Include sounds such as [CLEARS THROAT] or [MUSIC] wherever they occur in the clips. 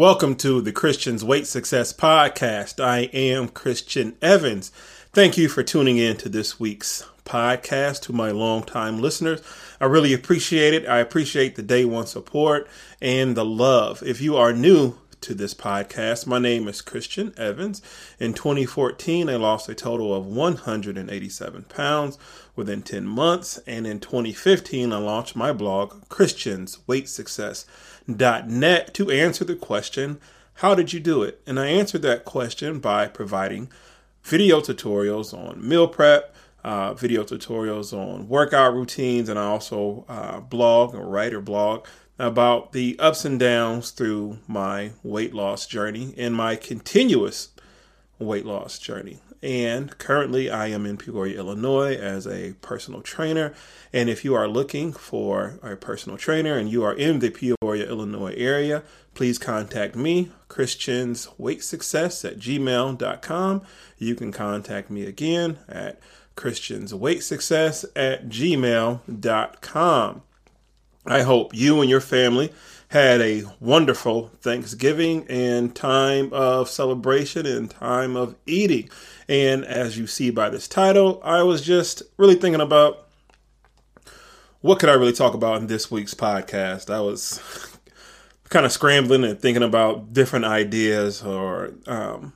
Welcome to the Christian's Weight Success Podcast. I am Christian Evans. Thank you for tuning in to this week's podcast. To my longtime listeners, I really appreciate it. I appreciate the day one support and the love. If you are new to this podcast, my name is Christian Evans. In 2014, I lost a total of 187 pounds within 10 months, and in 2015, I launched my blog, Christian's Weight Success net to answer the question, How did you do it? And I answered that question by providing video tutorials on meal prep, uh, video tutorials on workout routines, and I also uh, blog or write or blog about the ups and downs through my weight loss journey and my continuous weight loss journey. And currently, I am in Peoria, Illinois as a personal trainer. And if you are looking for a personal trainer and you are in the Peoria, Illinois area, please contact me, Christian's Weight Success at gmail.com. You can contact me again at Christian's Weight Success at gmail.com. I hope you and your family had a wonderful Thanksgiving and time of celebration and time of eating. And as you see by this title, I was just really thinking about what could I really talk about in this week's podcast. I was [LAUGHS] kind of scrambling and thinking about different ideas or um,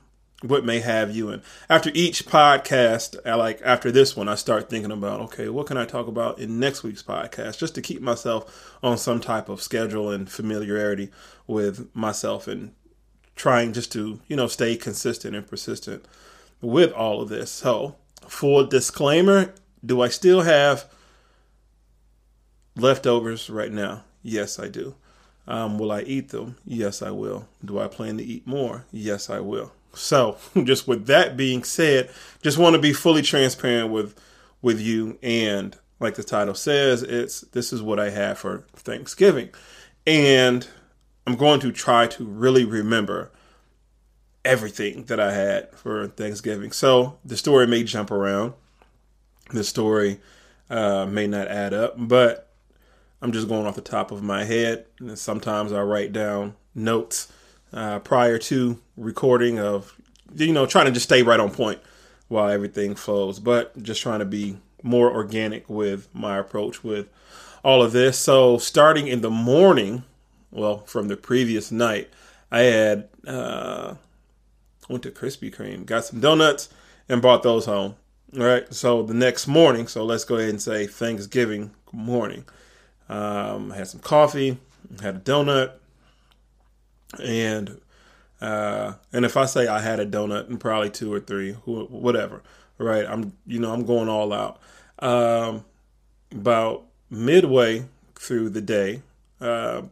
what may have you. And after each podcast, I like after this one, I start thinking about okay, what can I talk about in next week's podcast, just to keep myself on some type of schedule and familiarity with myself and trying just to you know stay consistent and persistent with all of this. So, full disclaimer do I still have leftovers right now? Yes, I do. Um, will I eat them? Yes, I will. Do I plan to eat more? Yes, I will. So, [LAUGHS] just with that being said, just want to be fully transparent with with you and like the title says, it's this is what I have for Thanksgiving. And I'm going to try to really remember everything that I had for Thanksgiving. So the story may jump around. The story uh, may not add up, but I'm just going off the top of my head. And sometimes I write down notes uh, prior to recording of, you know, trying to just stay right on point while everything flows, but just trying to be more organic with my approach with all of this. So starting in the morning, well, from the previous night, I had uh, went to Krispy Kreme, got some donuts, and brought those home. All right. So the next morning, so let's go ahead and say Thanksgiving morning. Um, had some coffee, had a donut, and uh, and if I say I had a donut and probably two or three, whatever, right? I'm you know I'm going all out. Um, about midway through the day, uh,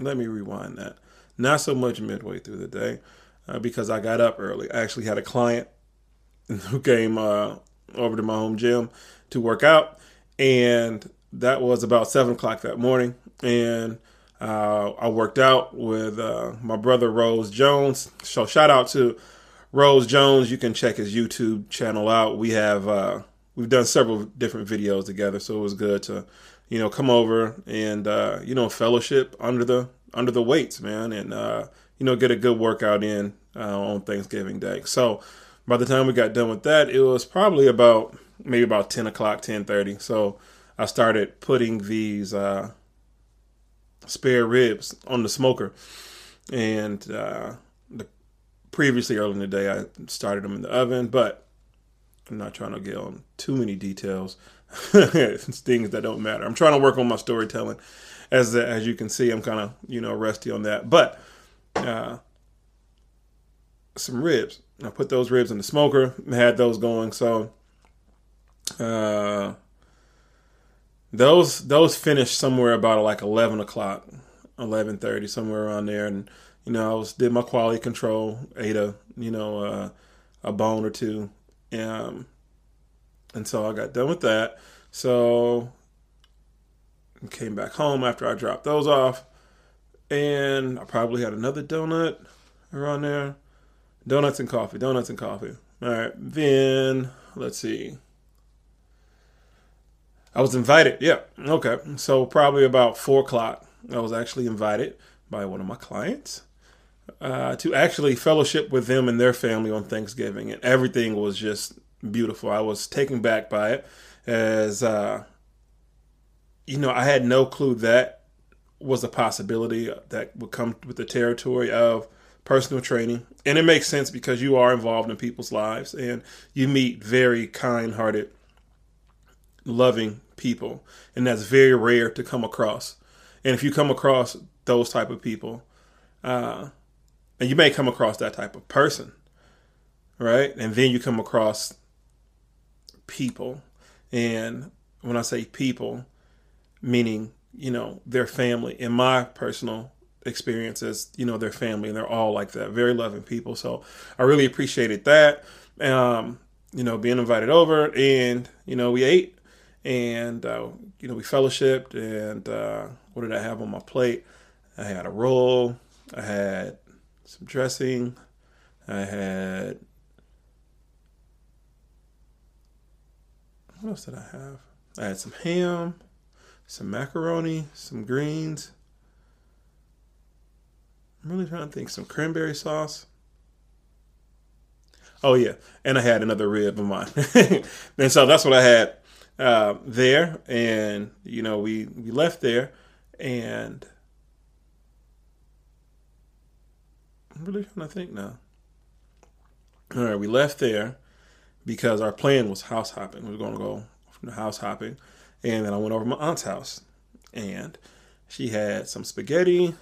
let me rewind that. Not so much midway through the day uh, because I got up early. I actually had a client [LAUGHS] who came uh, over to my home gym to work out, and that was about seven o'clock that morning. And uh, I worked out with uh, my brother Rose Jones. So shout out to Rose Jones. You can check his YouTube channel out. We have uh, we've done several different videos together, so it was good to you know come over and uh, you know fellowship under the under the weights, man, and you know, get a good workout in uh, on Thanksgiving Day. So by the time we got done with that, it was probably about maybe about 10 o'clock, 10:30. So I started putting these uh, spare ribs on the smoker, and uh, the, previously early in the day I started them in the oven, but I'm not trying to get on too many details. [LAUGHS] things that don't matter. I'm trying to work on my storytelling. As as you can see, I'm kind of you know rusty on that, but uh, some ribs. I put those ribs in the smoker, and had those going. So uh, those those finished somewhere about like eleven o'clock, eleven thirty, somewhere around there. And you know, I was did my quality control, ate a you know uh, a bone or two, um, and so I got done with that. So came back home after I dropped those off and I probably had another donut around there. Donuts and coffee, donuts and coffee. All right, then let's see. I was invited. Yeah, okay. So probably about four o'clock, I was actually invited by one of my clients uh, to actually fellowship with them and their family on Thanksgiving, and everything was just beautiful. I was taken back by it, as uh, you know, I had no clue that was a possibility that would come with the territory of personal training. And it makes sense because you are involved in people's lives and you meet very kind hearted, loving people. And that's very rare to come across. And if you come across those type of people, uh, and you may come across that type of person, right? And then you come across people. And when I say people, meaning, you know, their family. In my personal experiences, you know, their family, and they're all like that, very loving people. So I really appreciated that. Um, you know, being invited over, and you know, we ate, and uh, you know, we fellowshipped, and uh, what did I have on my plate? I had a roll, I had some dressing, I had what else did I have? I had some ham, some macaroni, some greens. I'm really trying to think. Some cranberry sauce. Oh yeah, and I had another rib of mine, [LAUGHS] and so that's what I had uh, there. And you know, we we left there, and I'm really trying to think now. All right, we left there because our plan was house hopping. We were going to go from the house hopping, and then I went over to my aunt's house, and she had some spaghetti,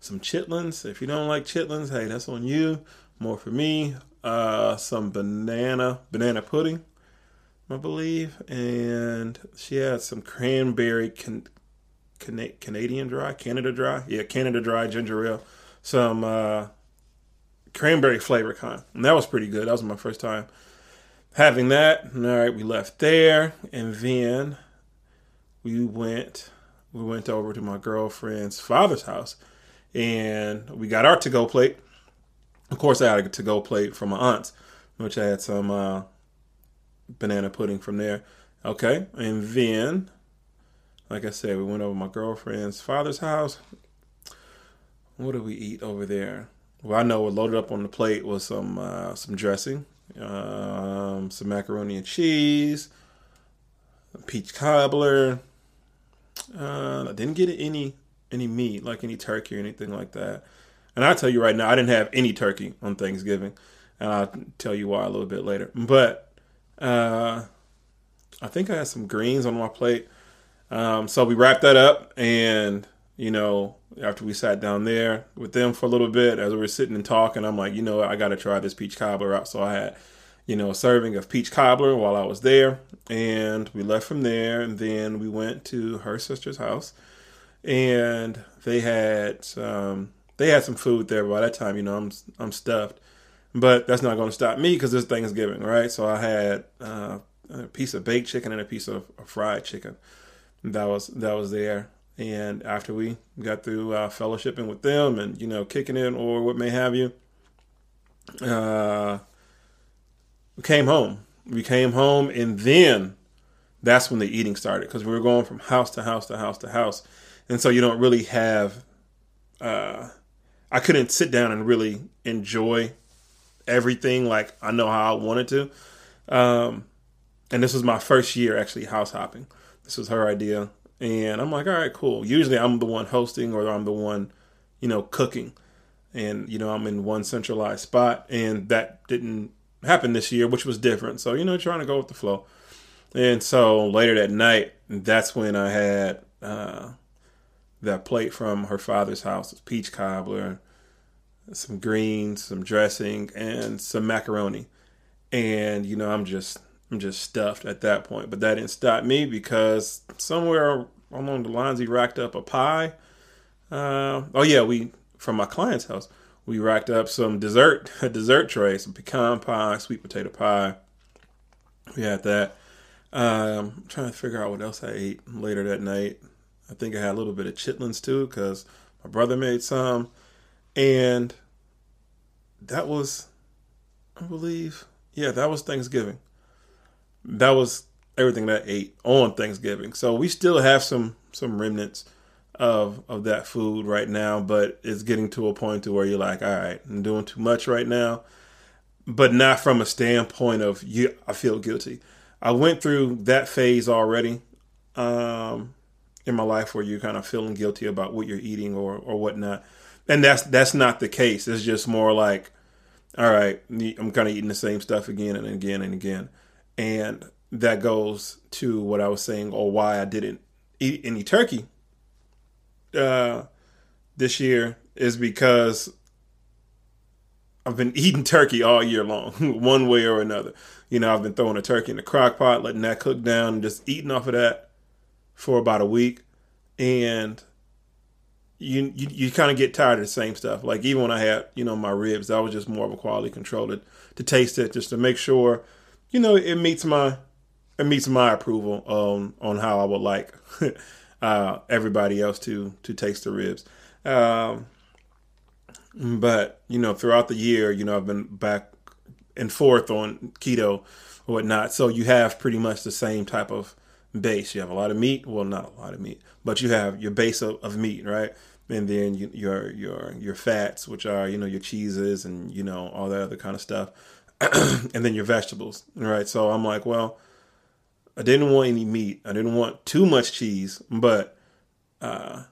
some chitlins. If you don't like chitlins, hey, that's on you. More for me. Uh, some banana banana pudding, I believe, and she had some cranberry can, can, Canadian dry, Canada dry, yeah, Canada dry ginger ale, some uh, cranberry flavor kind, and that was pretty good. That was my first time having that. All right, we left there, and then we went we went over to my girlfriend's father's house and we got our to go plate. Of course, I had a to go plate from my aunt's, which I had some uh, banana pudding from there. Okay, and then, like I said, we went over my girlfriend's father's house. What did we eat over there? Well, I know what loaded up on the plate was some uh, some dressing, um, some macaroni and cheese, peach cobbler. Uh, I didn't get any any meat, like any turkey or anything like that. And I tell you right now, I didn't have any turkey on Thanksgiving, and I'll tell you why a little bit later. But uh, I think I had some greens on my plate. Um, so we wrapped that up, and you know, after we sat down there with them for a little bit, as we were sitting and talking, I'm like, you know, I got to try this peach cobbler out. So I had, you know, a serving of peach cobbler while I was there, and we left from there, and then we went to her sister's house and they had um, they had some food there. By that time, you know, I'm I'm stuffed, but that's not going to stop me because this is Thanksgiving, right? So I had uh, a piece of baked chicken and a piece of, fried chicken. That was that was there. And after we got through uh, fellowshipping with them and you know kicking in or what may have you, uh, we came home. We came home, and then that's when the eating started because we were going from house to house to house to house and so you don't really have. Uh, I couldn't sit down and really enjoy everything like I know how I wanted to. Um, and this was my first year actually house hopping. This was her idea, and I'm like, all right, cool. Usually I'm the one hosting or I'm the one, you know, cooking, and you know I'm in one centralized spot, and that didn't happen this year, which was different. So you know, trying to go with the flow. And so later that night, that's when I had uh, that plate from her father's house peach cobbler, some greens, some dressing, and some macaroni. And you know, I'm just I'm just stuffed at that point. But that didn't stop me because somewhere along the lines he racked up a pie. Uh, oh yeah, we from my client's house we racked up some dessert [LAUGHS] a dessert tray, some pecan pie, sweet potato pie. We had that. Um, I'm trying to figure out what else I ate later that night. I think I had a little bit of chitlins too because my brother made some, and that was, I believe, yeah, that was Thanksgiving. That was everything that I ate on Thanksgiving. So we still have some some remnants of of that food right now, but it's getting to a point to where you're like, all right, I'm doing too much right now, but not from a standpoint of you. I feel guilty. I went through that phase already um, in my life where you're kind of feeling guilty about what you're eating or or whatnot, and that's that's not the case. It's just more like, all right, I'm kind of eating the same stuff again and again and again, and that goes to what I was saying or why I didn't eat any turkey uh, this year is because I've been [LAUGHS] eating turkey all year long, [LAUGHS] one way or another. You know, I've been throwing a turkey in the crock pot, letting that cook down, and just eating off of that for about a week. And you you, you kind of get tired of the same stuff. Like even when I had you know my ribs, that was just more of a quality control to, to taste it, just to make sure you know it meets my it meets my approval on on how I would like [LAUGHS] uh, everybody else to to taste the ribs. Um, but you know, throughout the year, you know, I've been back and forth on keto or whatnot. So you have pretty much the same type of base. You have a lot of meat. Well, not a lot of meat, but you have your base of, of meat, right? And then you, your your your fats, which are you know your cheeses and you know all that other kind of stuff, [CLEARS THROAT] and then your vegetables, right? So I'm like, well, I didn't want any meat. I didn't want too much cheese, but uh,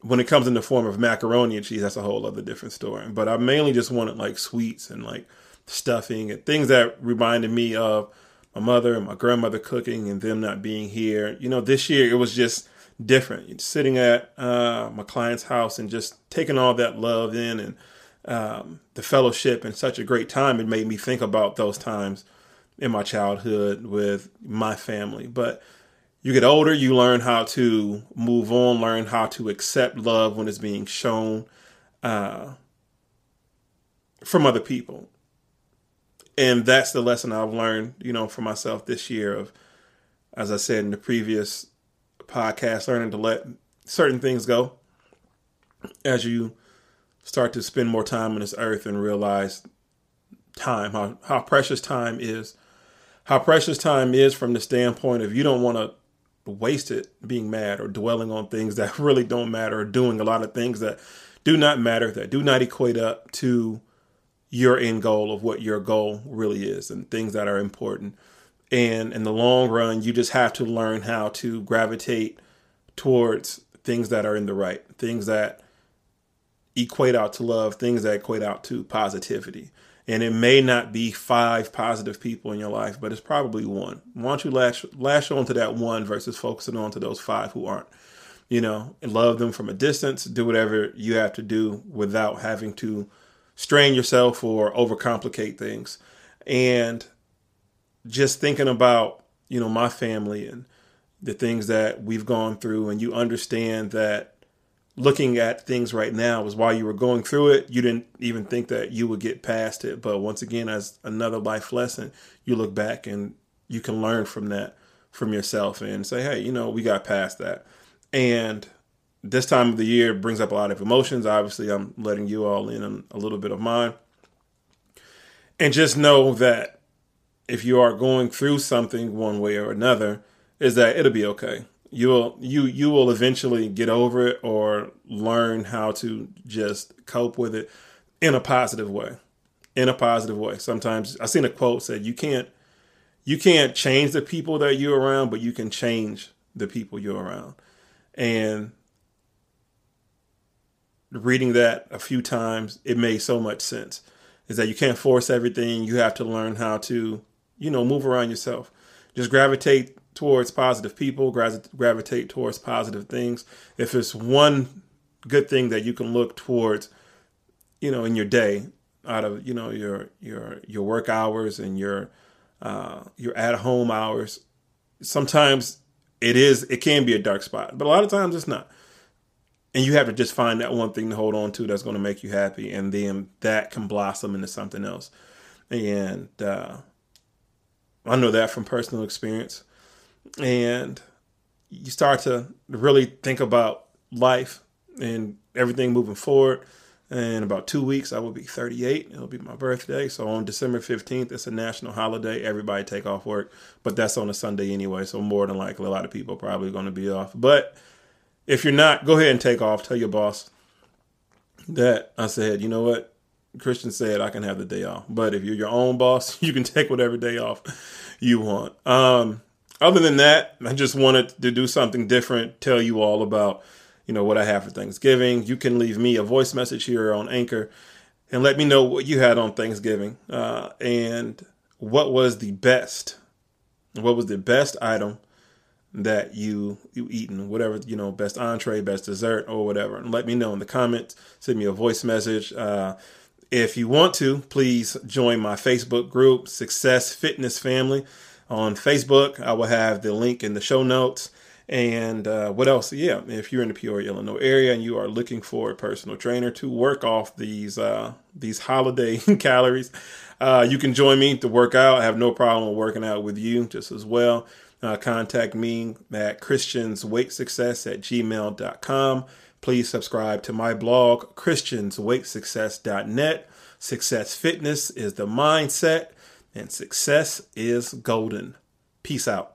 when it comes in the form of macaroni and cheese, that's a whole other different story. But I mainly just wanted like sweets and like stuffing and things that reminded me of my mother and my grandmother cooking and them not being here. You know, this year it was just different. Sitting at uh, my client's house and just taking all that love in and um, the fellowship and such a great time. It made me think about those times in my childhood with my family. But you get older, you learn how to move on, learn how to accept love when it's being shown uh, from other people. And that's the lesson I've learned, you know, for myself this year of, as I said in the previous podcast, learning to let certain things go. As you start to spend more time on this earth and realize time, how, how precious time is how precious time is from the standpoint of you don't want to waste it being mad or dwelling on things that [LAUGHS] really don't matter or doing a lot of things that do not matter that do not equate up to your end goal of what your goal really is and things that are important and in the long run you just have to learn how to gravitate towards things that are in the right things that equate out to love things that equate out to positivity and it may not be five positive people in your life, but it's probably one. Why don't you lash lash on to that one versus focusing on to those five who aren't? You know, love them from a distance. Do whatever you have to do without having to strain yourself or overcomplicate things. And just thinking about you know my family and the things that we've gone through, and you understand that looking at things right now was while you were going through it, you didn't even think that you would get past it. But once again, as another life lesson, you look back and you can learn from that from yourself and say, hey, you know, we got past that. And this time of the year brings up a lot of emotions. Obviously, I'm letting you all in on a little bit of mine. And just know that if you are going through something one way or another, is that it'll be okay you'll you you will eventually get over it or learn how to just cope with it in a positive way in a positive way sometimes i seen a quote said you can't you can't change the people that you're around but you can change the people you're around and reading that a few times it made so much sense is that you can't force everything you have to learn how to you know move around yourself just gravitate towards positive people, gravitate towards positive things. If it's one good thing that you can look towards, you know, in your day, out of you know your your your work hours and your uh, your at home hours, sometimes it is it can be a dark spot, but a lot of times it's not. And you have to just find that one thing to hold on to that's going to make you happy, and then that can blossom into something else. And uh, I know that from personal experience and you start to really think about life and everything moving forward. In about two weeks, I will be 38. It'll be my birthday. So on December 15th, it's a national holiday. Everybody take off work, but that's on a Sunday anyway. So more than likely, a lot of people are probably going to be off. But If you're not, go ahead and take off. Tell your boss that I said, you know what? Christian said I can have the day off. But if you're your own boss, [LAUGHS] you can take whatever day off you want. Um, other than that, I just wanted to do something different, tell you all about, you know, what I have for Thanksgiving. You can leave me a voice message here on Anchor and let me know what you had on Thanksgiving uh, and what was the best, what was the best item that you you eaten, whatever you know, best entree, best dessert, or whatever. And let me know in the comments. Send me a voice message. Uh, if you want to, please join my Facebook group, Success Fitness Family, on Facebook. I will have the link in the show notes. And uh, what else? Yeah, if you're in the Peoria, Illinois area and you are looking for a personal trainer to work off these uh, these holiday [LAUGHS] calories, uh, you can join me to work out. I have no problem working out with you just as well. Uh, contact me at christiansweightsuccess at gmail.com. Please subscribe to my blog, christiansweightsuccess.net. Success fitness is the mindset, and success is golden. Peace out.